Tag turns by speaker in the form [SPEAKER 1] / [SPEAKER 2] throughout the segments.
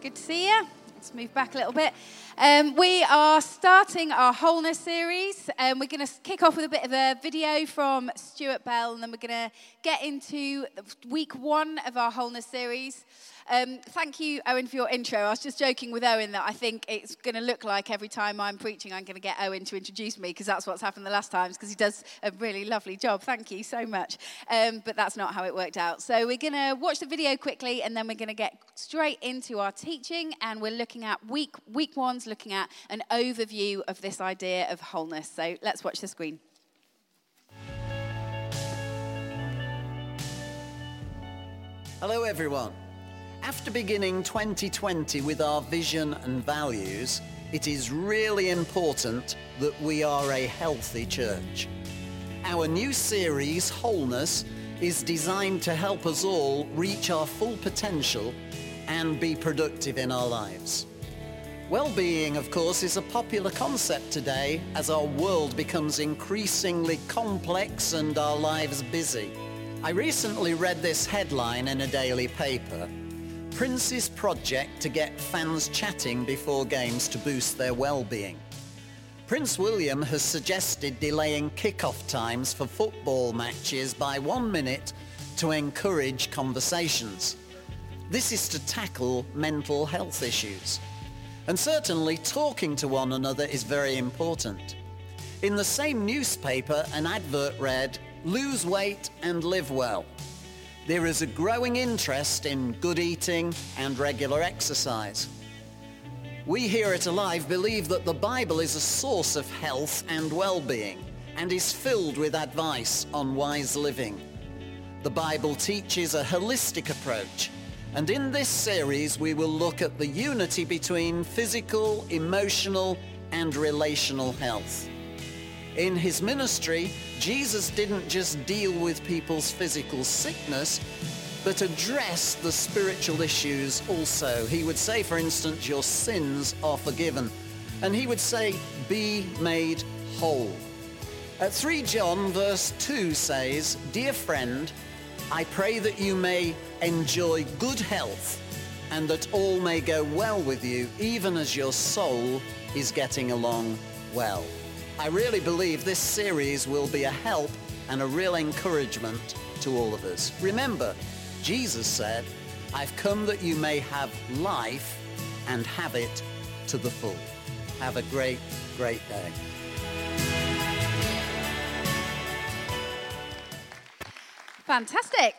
[SPEAKER 1] Good to see you. Let's move back a little bit. Um, we are starting our wholeness series. Um, we're going to kick off with a bit of a video from Stuart Bell, and then we're going to get into week one of our wholeness series. Um, thank you, Owen, for your intro. I was just joking with Owen that I think it's going to look like every time I'm preaching, I'm going to get Owen to introduce me because that's what's happened the last times because he does a really lovely job. Thank you so much. Um, but that's not how it worked out. So we're going to watch the video quickly and then we're going to get straight into our teaching and we're looking at week, week one's looking at an overview of this idea of wholeness. So let's watch the screen.
[SPEAKER 2] Hello, everyone. After beginning 2020 with our vision and values, it is really important that we are a healthy church. Our new series, Wholeness, is designed to help us all reach our full potential and be productive in our lives. Well-being, of course, is a popular concept today as our world becomes increasingly complex and our lives busy. I recently read this headline in a daily paper Prince's project to get fans chatting before games to boost their well-being. Prince William has suggested delaying kick-off times for football matches by one minute to encourage conversations. This is to tackle mental health issues. And certainly talking to one another is very important. In the same newspaper, an advert read, lose weight and live well. There is a growing interest in good eating and regular exercise. We here at Alive believe that the Bible is a source of health and well-being and is filled with advice on wise living. The Bible teaches a holistic approach and in this series we will look at the unity between physical, emotional and relational health. In his ministry, Jesus didn't just deal with people's physical sickness, but address the spiritual issues also. He would say, for instance, your sins are forgiven. And he would say, be made whole. At 3 John verse 2 says, Dear friend, I pray that you may enjoy good health and that all may go well with you, even as your soul is getting along well. I really believe this series will be a help and a real encouragement to all of us. Remember, Jesus said, I've come that you may have life and have it to the full. Have a great, great day.
[SPEAKER 1] Fantastic.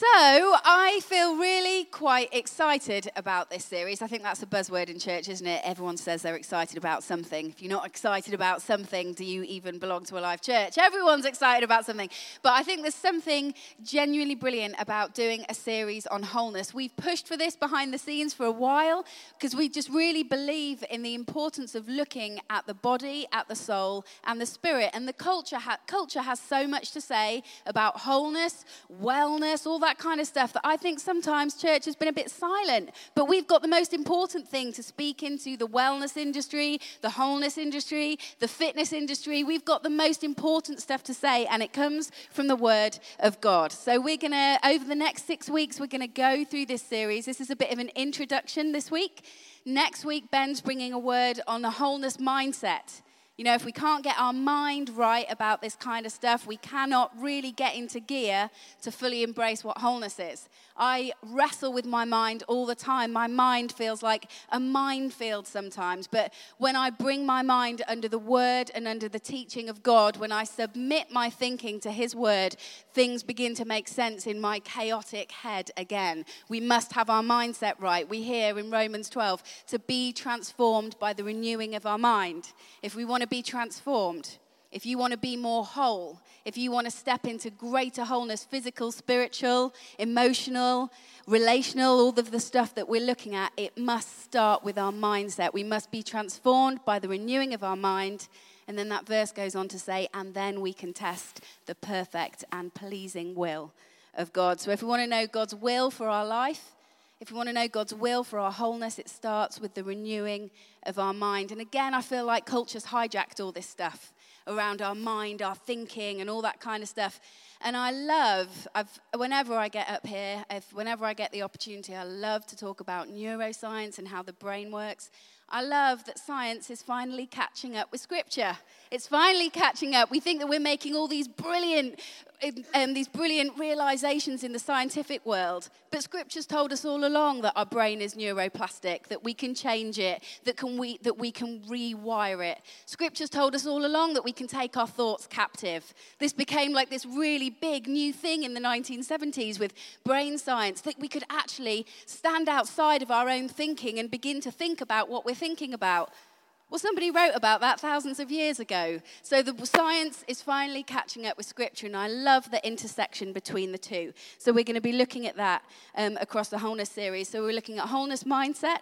[SPEAKER 1] So, I feel really quite excited about this series. I think that's a buzzword in church, isn't it? Everyone says they're excited about something. If you're not excited about something, do you even belong to Alive church? Everyone's excited about something. But I think there's something genuinely brilliant about doing a series on wholeness. We've pushed for this behind the scenes for a while because we just really believe in the importance of looking at the body, at the soul, and the spirit. And the culture, ha- culture has so much to say about wholeness, wellness, all that that kind of stuff that I think sometimes church has been a bit silent. But we've got the most important thing to speak into the wellness industry, the wholeness industry, the fitness industry. We've got the most important stuff to say, and it comes from the Word of God. So we're going to, over the next six weeks, we're going to go through this series. This is a bit of an introduction this week. Next week, Ben's bringing a word on the wholeness mindset. You know, if we can't get our mind right about this kind of stuff, we cannot really get into gear to fully embrace what wholeness is. I wrestle with my mind all the time. My mind feels like a minefield sometimes. But when I bring my mind under the word and under the teaching of God, when I submit my thinking to His word, things begin to make sense in my chaotic head again. We must have our mindset right. We hear in Romans 12 to be transformed by the renewing of our mind. If we want to be transformed, if you want to be more whole, if you want to step into greater wholeness, physical, spiritual, emotional, relational, all of the stuff that we're looking at, it must start with our mindset. We must be transformed by the renewing of our mind. And then that verse goes on to say, and then we can test the perfect and pleasing will of God. So if we want to know God's will for our life, if we want to know God's will for our wholeness, it starts with the renewing of our mind. And again, I feel like culture's hijacked all this stuff around our mind, our thinking, and all that kind of stuff. And I love, I've, whenever I get up here, if, whenever I get the opportunity, I love to talk about neuroscience and how the brain works. I love that science is finally catching up with scripture. It's finally catching up. We think that we're making all these brilliant, um, these brilliant realizations in the scientific world, but scripture's told us all along that our brain is neuroplastic, that we can change it, that, can we, that we can rewire it. Scripture's told us all along that we can take our thoughts captive. This became like this really big new thing in the 1970s with brain science, that we could actually stand outside of our own thinking and begin to think about what we're thinking about. Well, somebody wrote about that thousands of years ago. So the science is finally catching up with Scripture, and I love the intersection between the two. So we're going to be looking at that um, across the wholeness series. So we're looking at wholeness mindset,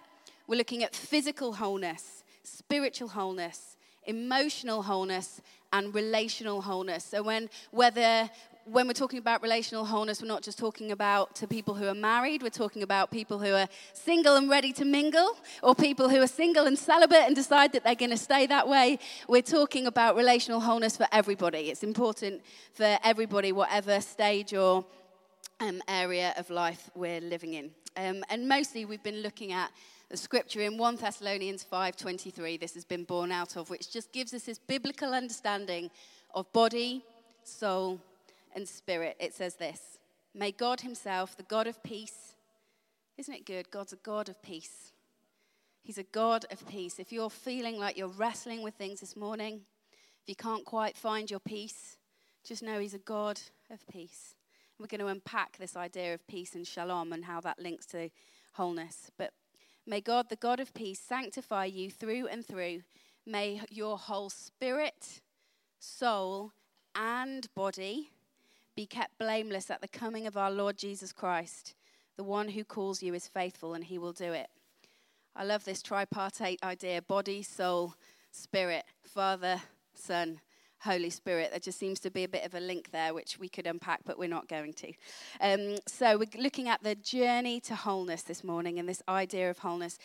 [SPEAKER 1] we're looking at physical wholeness, spiritual wholeness, emotional wholeness, and relational wholeness. So when whether when we're talking about relational wholeness, we're not just talking about to people who are married, we're talking about people who are single and ready to mingle, or people who are single and celibate and decide that they're going to stay that way. We're talking about relational wholeness for everybody. It's important for everybody, whatever stage or um, area of life we're living in. Um, and mostly we've been looking at the scripture in 1 Thessalonians 5:23 this has been born out of which just gives us this biblical understanding of body, soul, and spirit, it says this May God Himself, the God of peace, isn't it good? God's a God of peace. He's a God of peace. If you're feeling like you're wrestling with things this morning, if you can't quite find your peace, just know He's a God of peace. We're going to unpack this idea of peace and shalom and how that links to wholeness. But may God, the God of peace, sanctify you through and through. May your whole spirit, soul, and body be kept blameless at the coming of our Lord Jesus Christ. The one who calls you is faithful and he will do it. I love this tripartite idea body, soul, spirit, Father, Son, Holy Spirit. There just seems to be a bit of a link there, which we could unpack, but we're not going to. Um, so, we're looking at the journey to wholeness this morning and this idea of wholeness.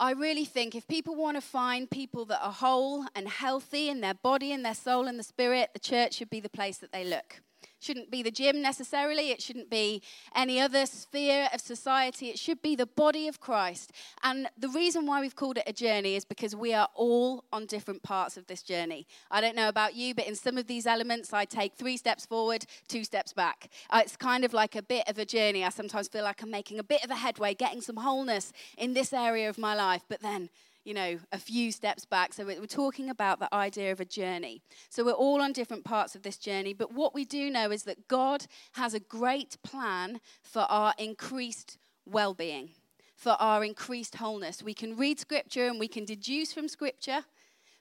[SPEAKER 1] I really think if people want to find people that are whole and healthy in their body and their soul and the spirit, the church should be the place that they look shouldn't be the gym necessarily. It shouldn't be any other sphere of society. It should be the body of Christ. And the reason why we've called it a journey is because we are all on different parts of this journey. I don't know about you, but in some of these elements, I take three steps forward, two steps back. Uh, it's kind of like a bit of a journey. I sometimes feel like I'm making a bit of a headway, getting some wholeness in this area of my life, but then you know, a few steps back. So we're talking about the idea of a journey. So we're all on different parts of this journey, but what we do know is that God has a great plan for our increased well being, for our increased wholeness. We can read scripture and we can deduce from scripture.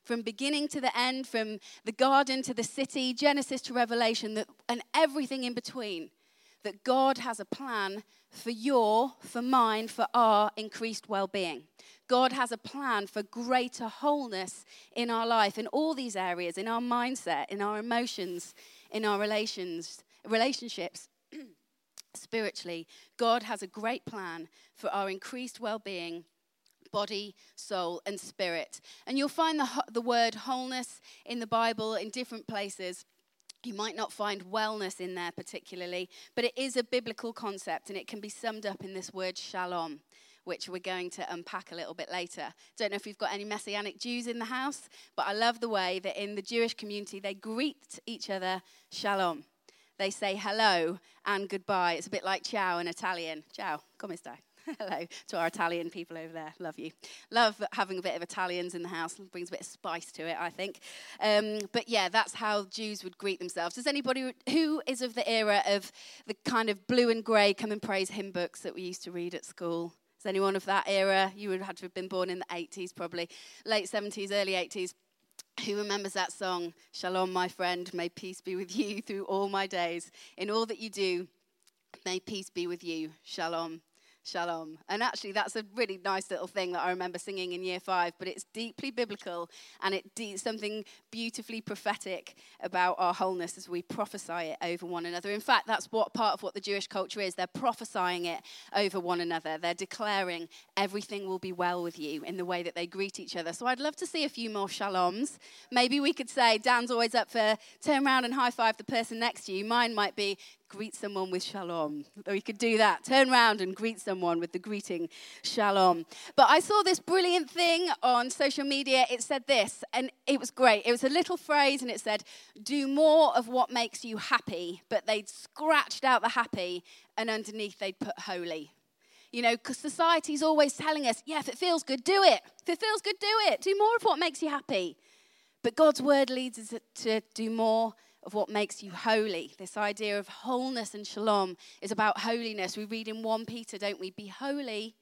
[SPEAKER 1] From beginning to the end, from the garden to the city, Genesis to Revelation, and everything in between, that God has a plan for your, for mine, for our increased well being. God has a plan for greater wholeness in our life, in all these areas, in our mindset, in our emotions, in our relations, relationships. Spiritually, God has a great plan for our increased well being body, soul, and spirit. And you'll find the, the word wholeness in the Bible in different places. You might not find wellness in there particularly, but it is a biblical concept and it can be summed up in this word shalom which we're going to unpack a little bit later. Don't know if we've got any Messianic Jews in the house, but I love the way that in the Jewish community they greet each other shalom. They say hello and goodbye. It's a bit like ciao in Italian. Ciao, come stai? Hello to our Italian people over there. Love you. Love having a bit of Italians in the house. Brings a bit of spice to it, I think. Um, but yeah, that's how Jews would greet themselves. Does anybody who is of the era of the kind of blue and grey come and praise hymn books that we used to read at school? Is anyone of that era? You would have had to have been born in the 80s, probably. Late 70s, early 80s. Who remembers that song? Shalom, my friend, may peace be with you through all my days. In all that you do, may peace be with you. Shalom. Shalom. And actually, that's a really nice little thing that I remember singing in year five, but it's deeply biblical and it's de- something beautifully prophetic about our wholeness as we prophesy it over one another. In fact, that's what part of what the Jewish culture is. They're prophesying it over one another, they're declaring everything will be well with you in the way that they greet each other. So I'd love to see a few more shaloms. Maybe we could say, Dan's always up for turn around and high five the person next to you. Mine might be greet someone with shalom. We could do that. Turn around and greet someone with the greeting shalom. But I saw this brilliant thing on social media. It said this, and it was great. It was a little phrase, and it said, Do more of what makes you happy. But they'd scratched out the happy, and underneath they'd put holy. You know, because society's always telling us, yeah, if it feels good, do it. If it feels good, do it. Do more of what makes you happy. But God's word leads us to do more of what makes you holy. This idea of wholeness and shalom is about holiness. We read in 1 Peter, don't we? Be holy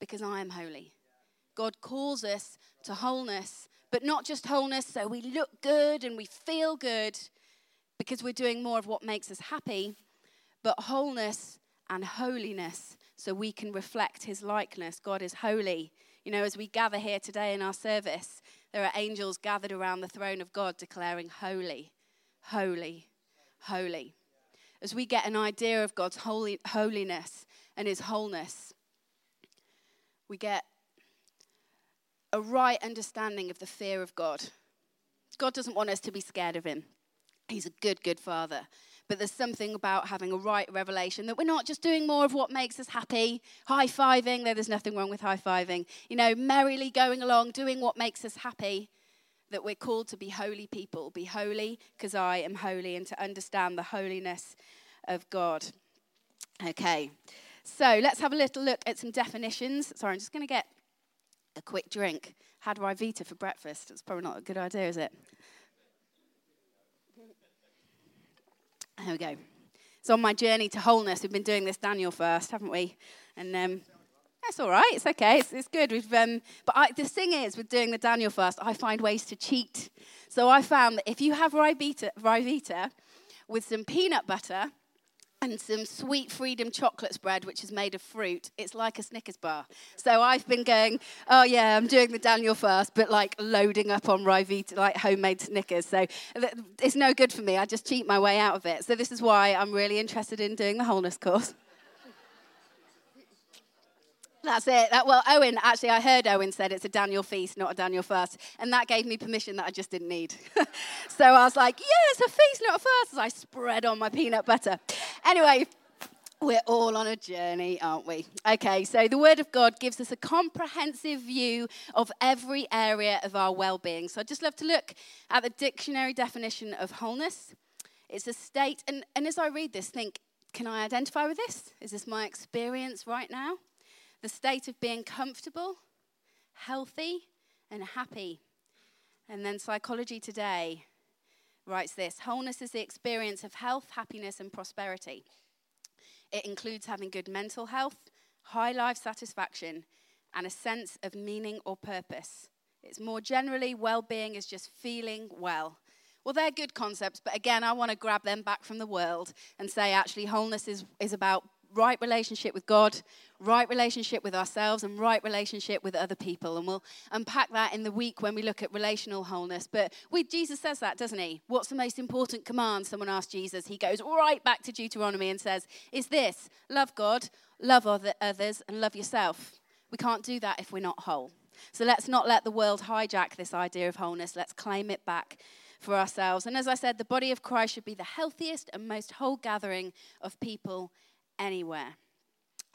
[SPEAKER 1] because I am holy. God calls us to wholeness, but not just wholeness so we look good and we feel good because we're doing more of what makes us happy, but wholeness and holiness so we can reflect his likeness. God is holy. You know, as we gather here today in our service, there are angels gathered around the throne of God declaring, Holy, holy, holy. As we get an idea of God's holy, holiness and his wholeness, we get a right understanding of the fear of God. God doesn't want us to be scared of him. He's a good, good father. But there's something about having a right revelation that we're not just doing more of what makes us happy, high fiving, though there's nothing wrong with high fiving, you know, merrily going along, doing what makes us happy, that we're called to be holy people. Be holy because I am holy, and to understand the holiness of God. Okay, so let's have a little look at some definitions. Sorry, I'm just going to get a quick drink. Had Ryvita for breakfast. It's probably not a good idea, is it? There we go. So on my journey to wholeness, we've been doing this Daniel fast, haven't we? And um, that's all right. It's okay. It's, it's good. We've, um, but I, the thing is, with doing the Daniel fast, I find ways to cheat. So I found that if you have Ryvita, Ryvita with some peanut butter and some sweet freedom chocolate spread, which is made of fruit, it's like a Snickers bar. So I've been going, oh yeah, I'm doing the Daniel fast, but like loading up on Ryvita, like homemade Snickers. So it's no good for me. I just cheat my way out of it. So this is why I'm really interested in doing the wholeness course. That's it. That, well, Owen, actually, I heard Owen said it's a Daniel feast, not a Daniel fast. And that gave me permission that I just didn't need. so I was like, yeah, it's a feast, not a fast, as I spread on my peanut butter. Anyway, we're all on a journey, aren't we? Okay, so the Word of God gives us a comprehensive view of every area of our well being. So I'd just love to look at the dictionary definition of wholeness. It's a state, and, and as I read this, think, can I identify with this? Is this my experience right now? The state of being comfortable, healthy, and happy. And then Psychology Today writes this Wholeness is the experience of health, happiness, and prosperity. It includes having good mental health, high life satisfaction, and a sense of meaning or purpose. It's more generally well being is just feeling well. Well, they're good concepts, but again, I want to grab them back from the world and say actually, wholeness is, is about right relationship with God, right relationship with ourselves, and right relationship with other people. And we'll unpack that in the week when we look at relational wholeness. But we, Jesus says that, doesn't he? What's the most important command? Someone asked Jesus. He goes right back to Deuteronomy and says, Is this love God, love other, others, and love yourself? We can't do that if we're not whole. So let's not let the world hijack this idea of wholeness. Let's claim it back for ourselves. And as I said, the body of Christ should be the healthiest and most whole gathering of people anywhere.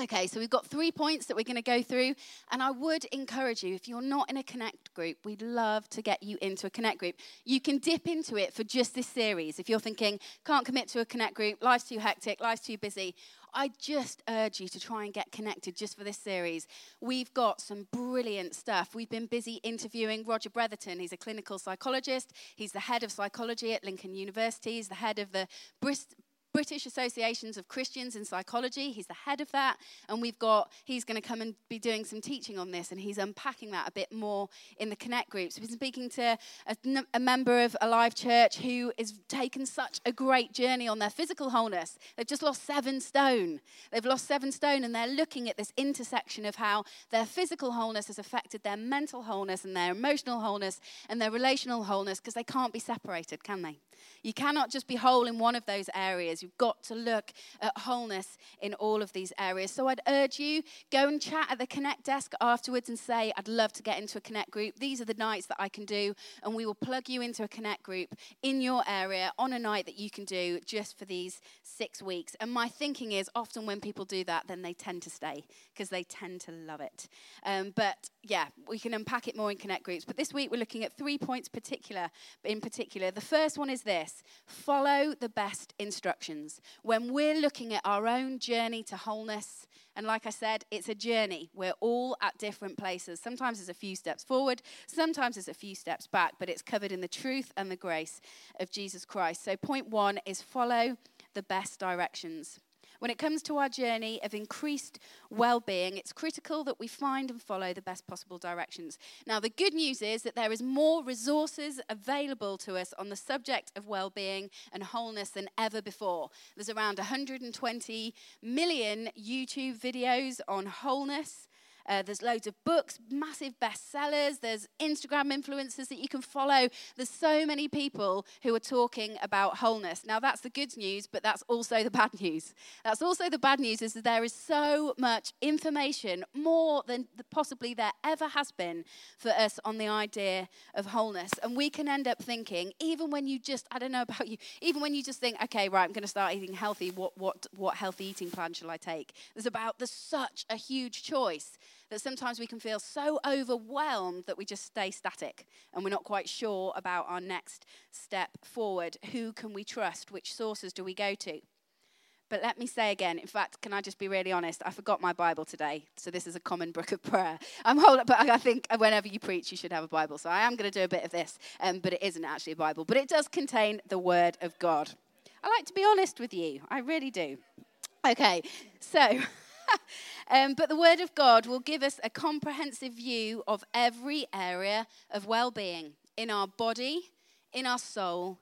[SPEAKER 1] Okay, so we've got three points that we're going to go through, and I would encourage you, if you're not in a Connect group, we'd love to get you into a Connect group. You can dip into it for just this series. If you're thinking, can't commit to a Connect group, life's too hectic, life's too busy, I just urge you to try and get connected just for this series. We've got some brilliant stuff. We've been busy interviewing Roger Bretherton. He's a clinical psychologist, he's the head of psychology at Lincoln University, he's the head of the Bristol British Associations of Christians in Psychology. He's the head of that. And we've got, he's going to come and be doing some teaching on this. And he's unpacking that a bit more in the Connect groups. We've been speaking to a, a member of Alive Church who has taken such a great journey on their physical wholeness. They've just lost seven stone. They've lost seven stone, and they're looking at this intersection of how their physical wholeness has affected their mental wholeness and their emotional wholeness and their relational wholeness because they can't be separated, can they? You cannot just be whole in one of those areas. You've got to look at wholeness in all of these areas. So I'd urge you go and chat at the Connect desk afterwards and say, I'd love to get into a Connect group. These are the nights that I can do, and we will plug you into a Connect group in your area on a night that you can do just for these six weeks. And my thinking is often when people do that, then they tend to stay because they tend to love it. Um, but yeah, we can unpack it more in Connect groups. But this week we're looking at three points particular in particular. The first one is this follow the best instructions. When we're looking at our own journey to wholeness, and like I said, it's a journey. We're all at different places. Sometimes there's a few steps forward, sometimes there's a few steps back, but it's covered in the truth and the grace of Jesus Christ. So, point one is follow the best directions. When it comes to our journey of increased well being, it's critical that we find and follow the best possible directions. Now, the good news is that there is more resources available to us on the subject of well being and wholeness than ever before. There's around 120 million YouTube videos on wholeness. Uh, there's loads of books, massive bestsellers. There's Instagram influencers that you can follow. There's so many people who are talking about wholeness. Now, that's the good news, but that's also the bad news. That's also the bad news is that there is so much information, more than possibly there ever has been for us on the idea of wholeness. And we can end up thinking, even when you just, I don't know about you, even when you just think, okay, right, I'm going to start eating healthy, what, what, what healthy eating plan shall I take? There's about, there's such a huge choice that sometimes we can feel so overwhelmed that we just stay static and we're not quite sure about our next step forward. Who can we trust? Which sources do we go to? But let me say again, in fact, can I just be really honest? I forgot my Bible today, so this is a common book of prayer. I'm holding, but I think whenever you preach, you should have a Bible. So I am going to do a bit of this, um, but it isn't actually a Bible, but it does contain the Word of God. I like to be honest with you, I really do. Okay, so um, but the Word of God will give us a comprehensive view of every area of well being in our body, in our soul,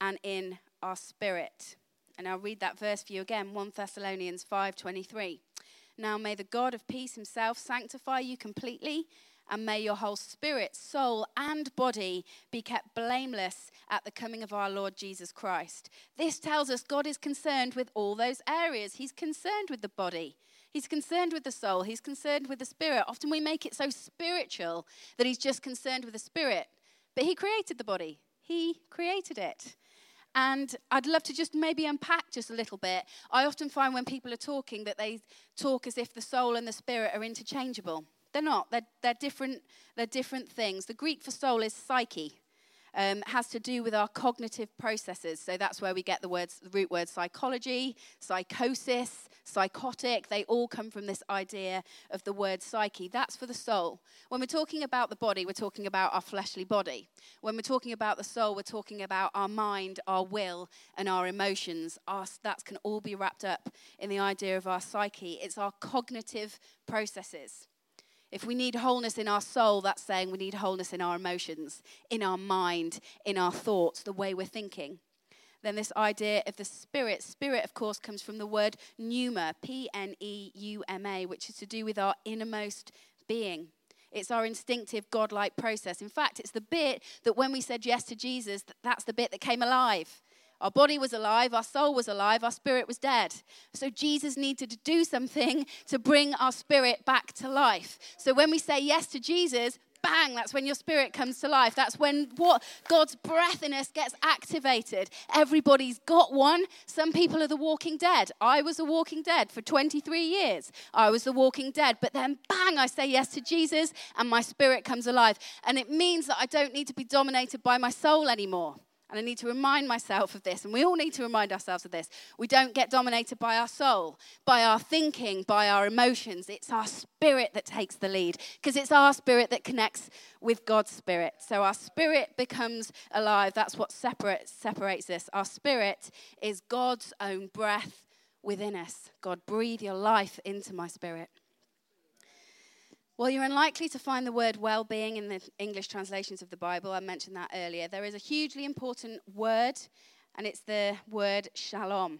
[SPEAKER 1] and in our spirit. And I'll read that verse for you again 1 Thessalonians 5:23. Now may the God of peace himself sanctify you completely and may your whole spirit, soul, and body be kept blameless at the coming of our Lord Jesus Christ. This tells us God is concerned with all those areas. He's concerned with the body, He's concerned with the soul, He's concerned with the spirit. Often we make it so spiritual that He's just concerned with the spirit. But He created the body, He created it. And I'd love to just maybe unpack just a little bit. I often find when people are talking that they talk as if the soul and the spirit are interchangeable. They're not. They're, they're different. They're different things. The Greek for soul is psyche um, has to do with our cognitive processes. So that's where we get the words, the root word psychology, psychosis, psychotic. They all come from this idea of the word psyche. That's for the soul. When we're talking about the body, we're talking about our fleshly body. When we're talking about the soul, we're talking about our mind, our will, and our emotions. Our, that can all be wrapped up in the idea of our psyche. It's our cognitive processes. If we need wholeness in our soul, that's saying we need wholeness in our emotions, in our mind, in our thoughts, the way we're thinking. Then, this idea of the spirit. Spirit, of course, comes from the word pneuma, P N E U M A, which is to do with our innermost being. It's our instinctive, godlike process. In fact, it's the bit that when we said yes to Jesus, that's the bit that came alive. Our body was alive, our soul was alive, our spirit was dead. So Jesus needed to do something to bring our spirit back to life. So when we say yes to Jesus, bang, that's when your spirit comes to life. That's when what God's breath in us gets activated. Everybody's got one. Some people are the walking dead. I was the walking dead for 23 years. I was the walking dead. But then bang, I say yes to Jesus and my spirit comes alive. And it means that I don't need to be dominated by my soul anymore. And I need to remind myself of this, and we all need to remind ourselves of this. We don't get dominated by our soul, by our thinking, by our emotions. It's our spirit that takes the lead, because it's our spirit that connects with God's spirit. So our spirit becomes alive. That's what separates, separates us. Our spirit is God's own breath within us. God, breathe your life into my spirit. Well, you're unlikely to find the word well being in the English translations of the Bible. I mentioned that earlier. There is a hugely important word, and it's the word shalom.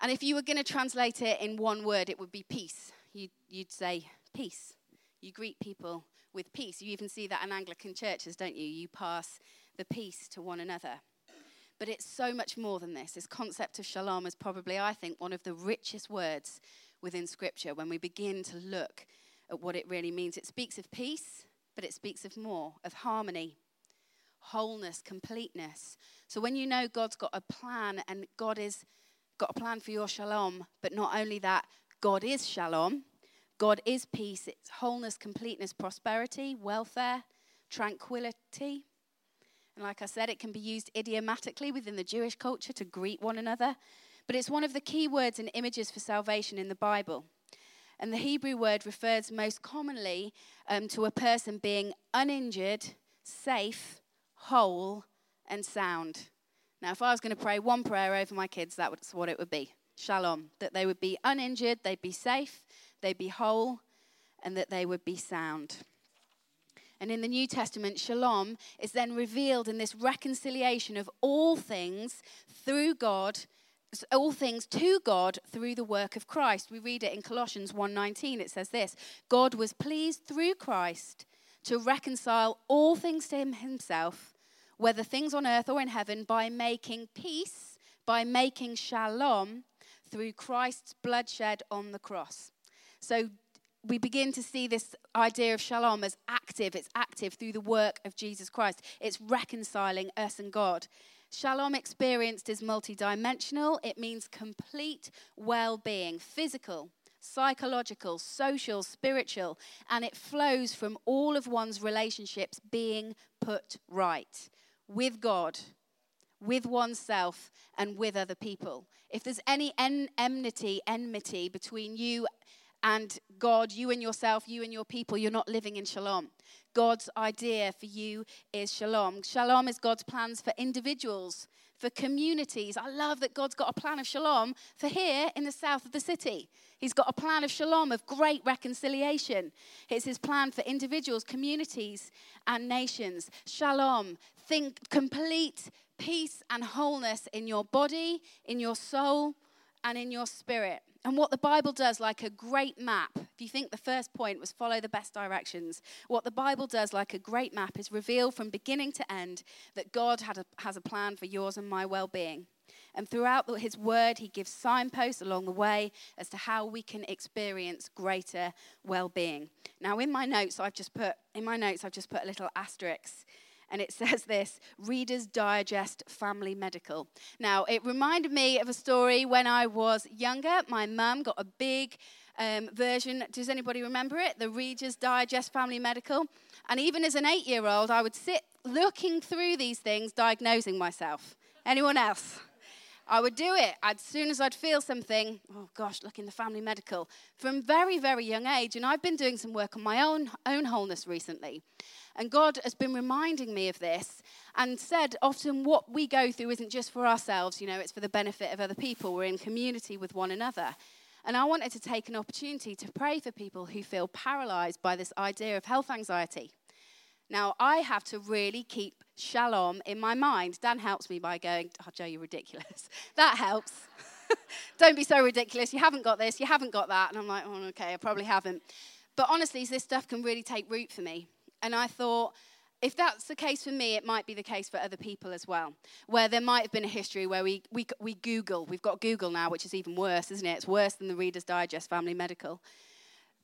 [SPEAKER 1] And if you were going to translate it in one word, it would be peace. You'd, you'd say peace. You greet people with peace. You even see that in Anglican churches, don't you? You pass the peace to one another. But it's so much more than this. This concept of shalom is probably, I think, one of the richest words within Scripture when we begin to look at what it really means. It speaks of peace, but it speaks of more, of harmony, wholeness, completeness. So when you know God's got a plan and God has got a plan for your shalom, but not only that, God is shalom, God is peace, it's wholeness, completeness, prosperity, welfare, tranquility. And like I said, it can be used idiomatically within the Jewish culture to greet one another, but it's one of the key words and images for salvation in the Bible. And the Hebrew word refers most commonly um, to a person being uninjured, safe, whole, and sound. Now, if I was going to pray one prayer over my kids, that's what it would be Shalom. That they would be uninjured, they'd be safe, they'd be whole, and that they would be sound. And in the New Testament, shalom is then revealed in this reconciliation of all things through God all things to God through the work of Christ. We read it in Colossians 1:19. It says this, God was pleased through Christ to reconcile all things to himself, whether things on earth or in heaven, by making peace, by making shalom through Christ's bloodshed on the cross. So we begin to see this idea of shalom as active. It's active through the work of Jesus Christ. It's reconciling us and God. Shalom experienced is multidimensional. It means complete well being, physical, psychological, social, spiritual, and it flows from all of one's relationships being put right with God, with oneself, and with other people. If there's any en- enmity, enmity between you and God, you and yourself, you and your people, you're not living in shalom. God's idea for you is shalom. Shalom is God's plans for individuals, for communities. I love that God's got a plan of shalom for here in the south of the city. He's got a plan of shalom, of great reconciliation. It's his plan for individuals, communities, and nations. Shalom, think complete peace and wholeness in your body, in your soul, and in your spirit. And what the Bible does, like a great map, if you think the first point was follow the best directions, what the Bible does, like a great map, is reveal from beginning to end that God a, has a plan for yours and my well being. And throughout his word, he gives signposts along the way as to how we can experience greater well being. Now, in my notes, I've just put, in my notes, I've just put a little asterisk and it says this Reader's Digest Family Medical. Now, it reminded me of a story when I was younger. My mum got a big um, version. Does anybody remember it? The Reader's Digest Family Medical. And even as an eight year old, I would sit looking through these things, diagnosing myself. Anyone else? I would do it. As soon as I'd feel something, oh gosh, look in the family medical from very, very young age. And I've been doing some work on my own, own wholeness recently. And God has been reminding me of this and said often what we go through isn't just for ourselves, you know, it's for the benefit of other people. We're in community with one another. And I wanted to take an opportunity to pray for people who feel paralyzed by this idea of health anxiety. Now, I have to really keep shalom in my mind. Dan helps me by going, Oh, Jo, you're ridiculous. that helps. Don't be so ridiculous. You haven't got this, you haven't got that. And I'm like, Oh, okay, I probably haven't. But honestly, this stuff can really take root for me. And I thought, if that's the case for me, it might be the case for other people as well. Where there might have been a history where we, we, we Google, we've got Google now, which is even worse, isn't it? It's worse than the Reader's Digest Family Medical.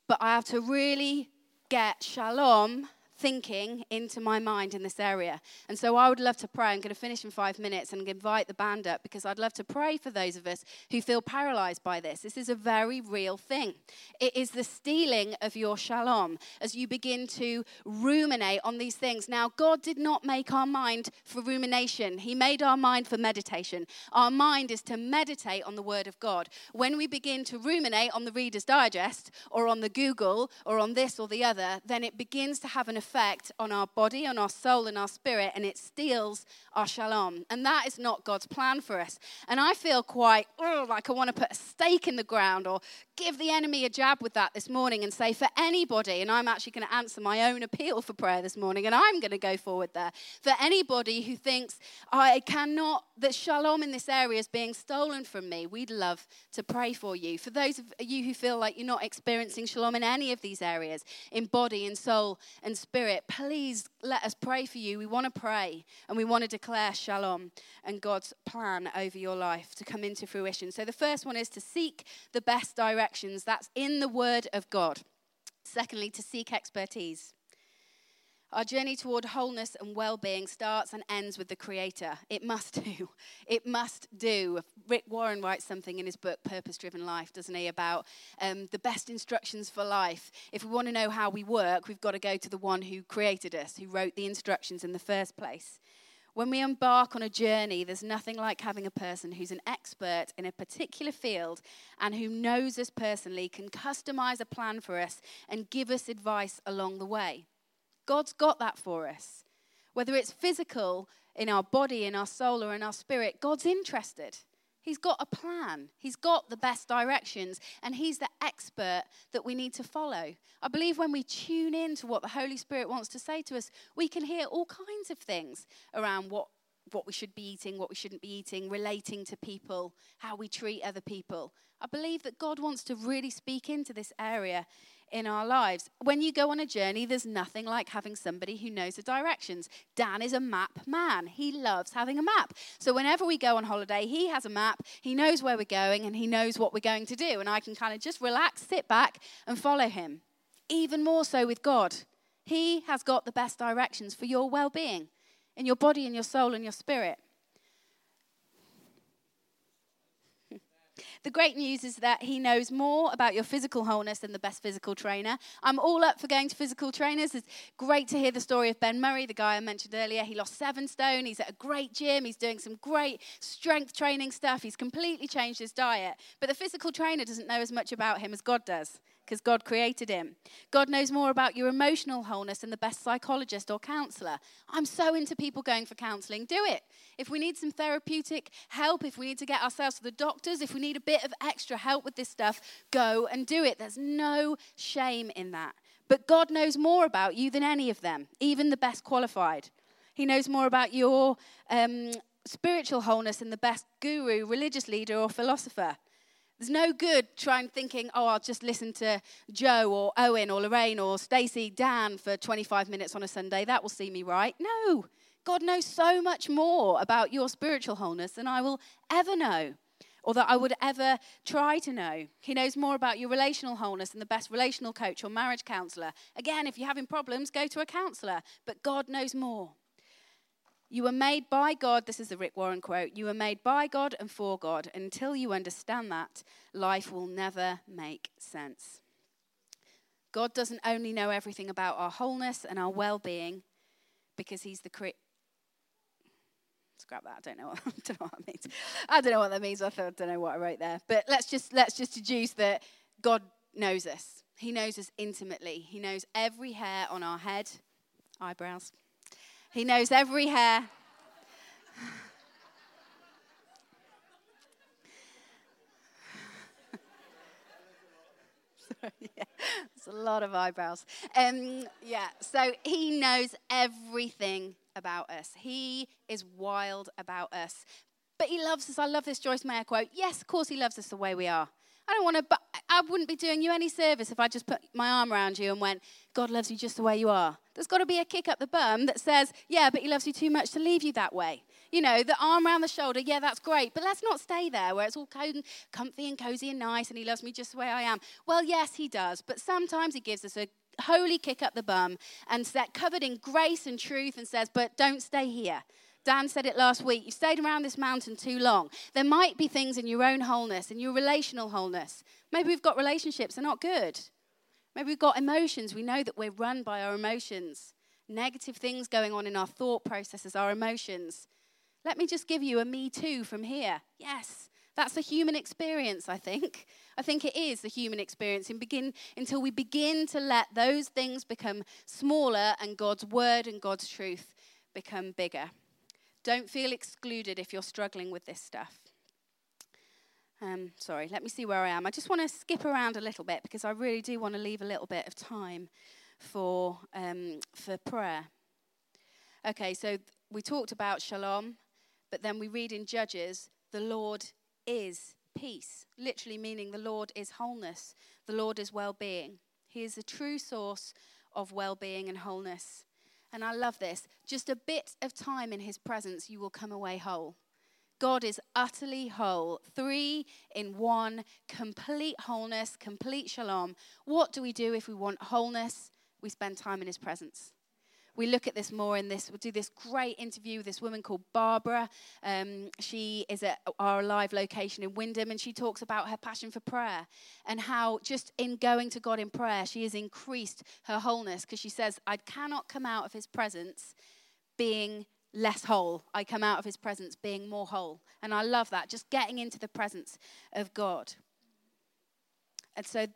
[SPEAKER 1] But I have to really get shalom thinking into my mind in this area. And so I would love to pray. I'm going to finish in five minutes and invite the band up because I'd love to pray for those of us who feel paralyzed by this. This is a very real thing. It is the stealing of your shalom as you begin to ruminate on these things. Now, God did not make our mind for rumination, He made our mind for meditation. Our mind is to meditate on the Word of God. When we begin to ruminate on the Reader's Digest or on the Google or on this or the other, then it begins to have an effect on our body, on our soul, and our spirit, and it steals our shalom. And that is not God's plan for us. And I feel quite oh, like I want to put a stake in the ground or give the enemy a jab with that this morning and say, for anybody, and I'm actually going to answer my own appeal for prayer this morning, and I'm going to go forward there. For anybody who thinks, I cannot, that shalom in this area is being stolen from me, we'd love to pray for you. For those of you who feel like you're not experiencing shalom in any of these areas, in body, in soul, and spirit, please let us pray for you. We want to pray and we want to declare shalom and God's plan over your life to come into fruition. So the first one is to seek the best directions. That's in the Word of God. Secondly, to seek expertise. Our journey toward wholeness and well being starts and ends with the Creator. It must do. It must do. Rick Warren writes something in his book, Purpose Driven Life, doesn't he, about um, the best instructions for life. If we want to know how we work, we've got to go to the one who created us, who wrote the instructions in the first place. When we embark on a journey, there's nothing like having a person who's an expert in a particular field and who knows us personally, can customize a plan for us, and give us advice along the way. God's got that for us. Whether it's physical, in our body, in our soul, or in our spirit, God's interested. He's got a plan. He's got the best directions, and He's the expert that we need to follow. I believe when we tune in to what the Holy Spirit wants to say to us, we can hear all kinds of things around what, what we should be eating, what we shouldn't be eating, relating to people, how we treat other people. I believe that God wants to really speak into this area in our lives. When you go on a journey, there's nothing like having somebody who knows the directions. Dan is a map man. He loves having a map. So whenever we go on holiday, he has a map, he knows where we're going, and he knows what we're going to do. And I can kind of just relax, sit back, and follow him. Even more so with God. He has got the best directions for your well being in your body, and your soul, and your spirit. The great news is that he knows more about your physical wholeness than the best physical trainer. I'm all up for going to physical trainers. It's great to hear the story of Ben Murray, the guy I mentioned earlier. He lost seven stone. He's at a great gym. He's doing some great strength training stuff. He's completely changed his diet. But the physical trainer doesn't know as much about him as God does because God created him. God knows more about your emotional wholeness than the best psychologist or counselor. I'm so into people going for counseling. Do it. If we need some therapeutic help, if we need to get ourselves to the doctors, if we need a bit of extra help with this stuff, go and do it. There's no shame in that. But God knows more about you than any of them, even the best qualified. He knows more about your um, spiritual wholeness than the best guru, religious leader, or philosopher. There's no good trying thinking, oh, I'll just listen to Jo or Owen or Lorraine or Stacy, Dan for 25 minutes on a Sunday. That will see me right. No. God knows so much more about your spiritual wholeness than I will ever know or that I would ever try to know. He knows more about your relational wholeness than the best relational coach or marriage counselor. Again, if you're having problems, go to a counselor, but God knows more. You were made by God. This is the Rick Warren quote. You were made by God and for God. Until you understand that, life will never make sense. God doesn't only know everything about our wholeness and our well being because He's the creator. Scrap that. I don't know what, I don't know what that means. I don't know what that means. I don't know what I wrote there. But let's just let's just deduce that God knows us. He knows us intimately. He knows every hair on our head, eyebrows, he knows every hair. yeah, it's a lot of eyebrows. Um, yeah, so he knows everything about us. He is wild about us. But he loves us. I love this Joyce Meyer quote. Yes, of course, he loves us the way we are. I don't want to, but I wouldn't be doing you any service if I just put my arm around you and went, God loves you just the way you are. There's got to be a kick up the bum that says, yeah, but he loves you too much to leave you that way. You know, the arm around the shoulder, yeah, that's great, but let's not stay there where it's all comfy and cozy and nice and he loves me just the way I am. Well, yes, he does, but sometimes he gives us a holy kick up the bum and set, covered in grace and truth and says, But don't stay here. Dan said it last week. You've stayed around this mountain too long. There might be things in your own wholeness, in your relational wholeness. Maybe we've got relationships, that are not good. Maybe we've got emotions. We know that we're run by our emotions. Negative things going on in our thought processes, our emotions. Let me just give you a me too from here. Yes, that's a human experience, I think. I think it is the human experience and begin, until we begin to let those things become smaller and God's word and God's truth become bigger. Don't feel excluded if you're struggling with this stuff. Um, sorry, let me see where I am. I just want to skip around a little bit because I really do want to leave a little bit of time for, um, for prayer. Okay, so we talked about shalom, but then we read in Judges, the Lord is peace, literally meaning the Lord is wholeness, the Lord is well being. He is the true source of well being and wholeness. And I love this. Just a bit of time in his presence, you will come away whole. God is utterly whole, three in one, complete wholeness, complete shalom. What do we do if we want wholeness? We spend time in his presence we look at this more in this. We'll do this great interview with this woman called Barbara. Um, she is at our live location in Wyndham, and she talks about her passion for prayer and how just in going to God in prayer, she has increased her wholeness because she says, I cannot come out of his presence being less whole. I come out of his presence being more whole. And I love that, just getting into the presence of God. And so,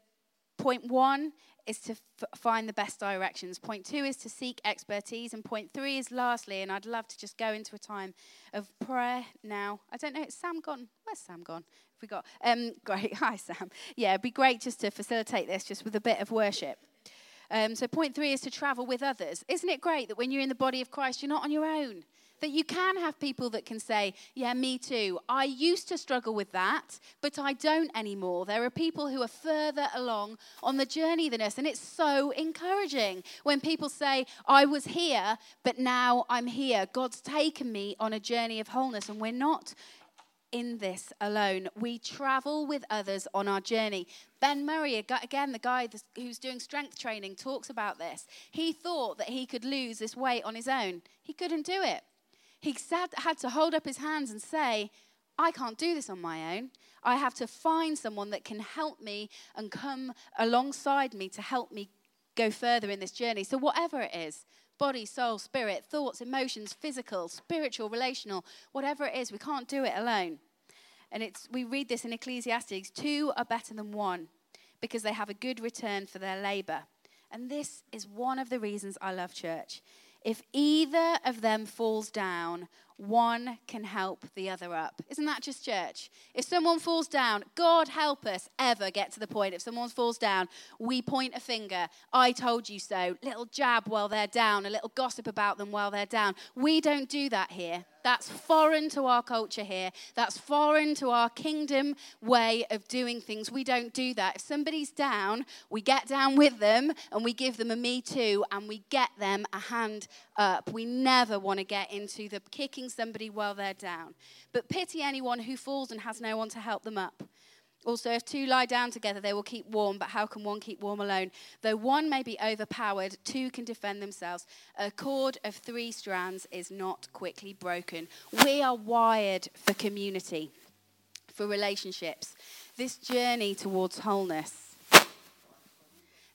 [SPEAKER 1] point one is to f- find the best directions. Point two is to seek expertise. And point three is lastly, and I'd love to just go into a time of prayer now. I don't know, is Sam gone? Where's Sam gone? Have we got? Um, great. Hi, Sam. Yeah, it'd be great just to facilitate this just with a bit of worship. Um, so, point three is to travel with others. Isn't it great that when you're in the body of Christ, you're not on your own? That you can have people that can say, Yeah, me too. I used to struggle with that, but I don't anymore. There are people who are further along on the journey than us. And it's so encouraging when people say, I was here, but now I'm here. God's taken me on a journey of wholeness, and we're not in this alone. We travel with others on our journey. Ben Murray, again, the guy who's doing strength training, talks about this. He thought that he could lose this weight on his own, he couldn't do it. He had to hold up his hands and say, I can't do this on my own. I have to find someone that can help me and come alongside me to help me go further in this journey. So, whatever it is body, soul, spirit, thoughts, emotions, physical, spiritual, relational, whatever it is, we can't do it alone. And it's, we read this in Ecclesiastes two are better than one because they have a good return for their labor. And this is one of the reasons I love church. If either of them falls down, one can help the other up. Isn't that just church? If someone falls down, God help us ever get to the point. If someone falls down, we point a finger. I told you so. Little jab while they're down, a little gossip about them while they're down. We don't do that here. That's foreign to our culture here. That's foreign to our kingdom way of doing things. We don't do that. If somebody's down, we get down with them and we give them a me too and we get them a hand up. We never want to get into the kicking somebody while they're down. But pity anyone who falls and has no one to help them up. Also, if two lie down together, they will keep warm, but how can one keep warm alone? Though one may be overpowered, two can defend themselves. A cord of three strands is not quickly broken. We are wired for community, for relationships. This journey towards wholeness,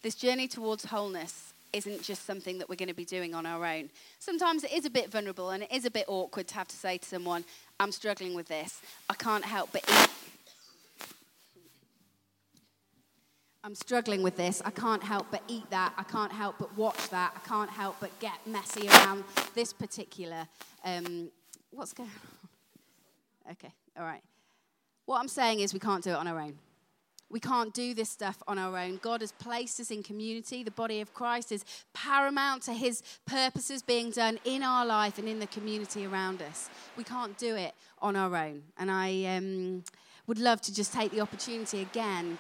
[SPEAKER 1] this journey towards wholeness isn't just something that we're going to be doing on our own. Sometimes it is a bit vulnerable and it is a bit awkward to have to say to someone, I'm struggling with this. I can't help but eat I'm struggling with this. I can't help but eat that. I can't help but watch that. I can't help but get messy around this particular. Um, what's going on? Okay, all right. What I'm saying is, we can't do it on our own. We can't do this stuff on our own. God has placed us in community. The body of Christ is paramount to his purposes being done in our life and in the community around us. We can't do it on our own. And I um, would love to just take the opportunity again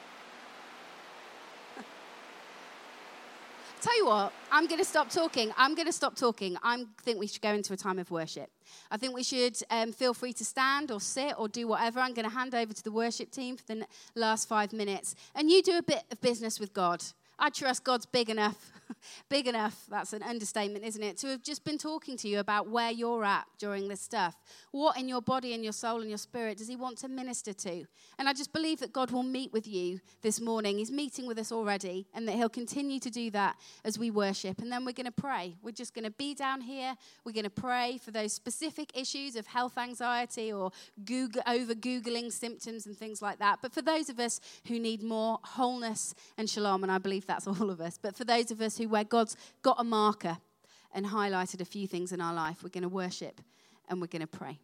[SPEAKER 1] Tell you what, I'm going to stop talking. I'm going to stop talking. I think we should go into a time of worship. I think we should um, feel free to stand or sit or do whatever. I'm going to hand over to the worship team for the last five minutes. And you do a bit of business with God. I trust God's big enough, big enough, that's an understatement, isn't it, to have just been talking to you about where you're at during this stuff. What in your body and your soul and your spirit does He want to minister to? And I just believe that God will meet with you this morning. He's meeting with us already, and that He'll continue to do that as we worship. And then we're going to pray. We're just going to be down here. We're going to pray for those specific issues of health anxiety or Google, over Googling symptoms and things like that. But for those of us who need more wholeness and shalom, and I believe that's all of us, but for those of us who, where God's got a marker and highlighted a few things in our life, we're going to worship and we're going to pray.